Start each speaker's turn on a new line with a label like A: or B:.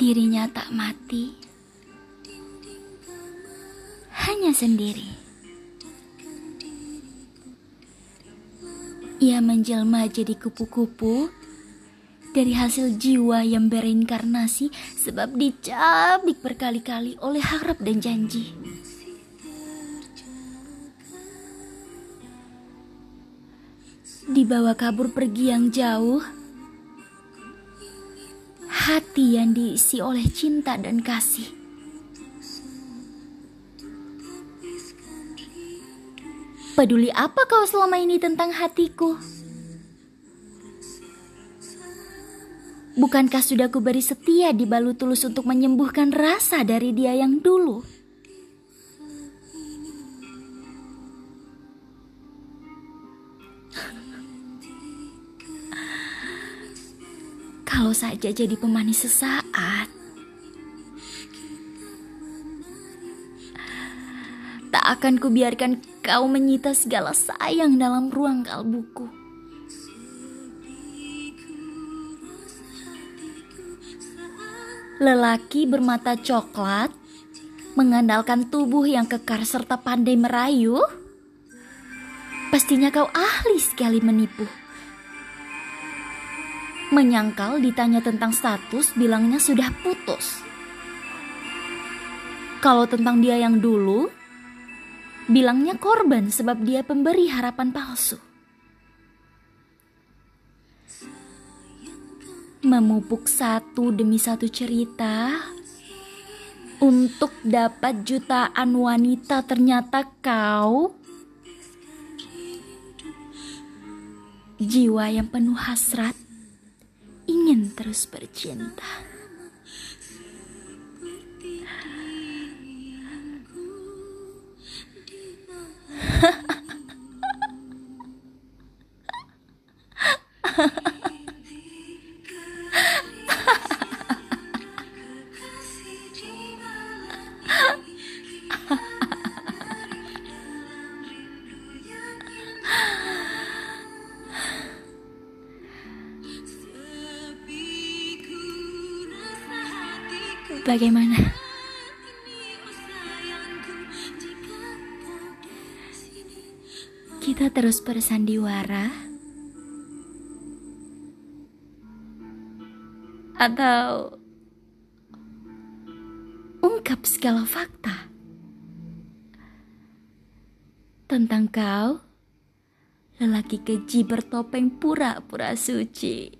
A: Dirinya tak mati, hanya sendiri. Ia menjelma jadi kupu-kupu dari hasil jiwa yang bereinkarnasi sebab dicabik berkali-kali oleh harap dan janji. Dibawa kabur pergi yang jauh, hati yang diisi oleh cinta dan kasih. Peduli apa kau selama ini tentang hatiku? Bukankah sudah kuberi setia di balu tulus untuk menyembuhkan rasa dari dia yang dulu? Kalau saja jadi pemanis sesaat, tak akan kubiarkan kau menyita segala sayang dalam ruang kalbuku. Lelaki bermata coklat mengandalkan tubuh yang kekar serta pandai merayu. Pastinya kau ahli sekali menipu. Menyangkal ditanya tentang status, bilangnya sudah putus. Kalau tentang dia yang dulu, bilangnya korban sebab dia pemberi harapan palsu. Memupuk satu demi satu cerita untuk dapat jutaan wanita, ternyata kau jiwa yang penuh hasrat terus bercinta. Bagaimana? Kita terus bersandiwara atau ungkap segala fakta tentang kau, lelaki keji bertopeng pura-pura suci.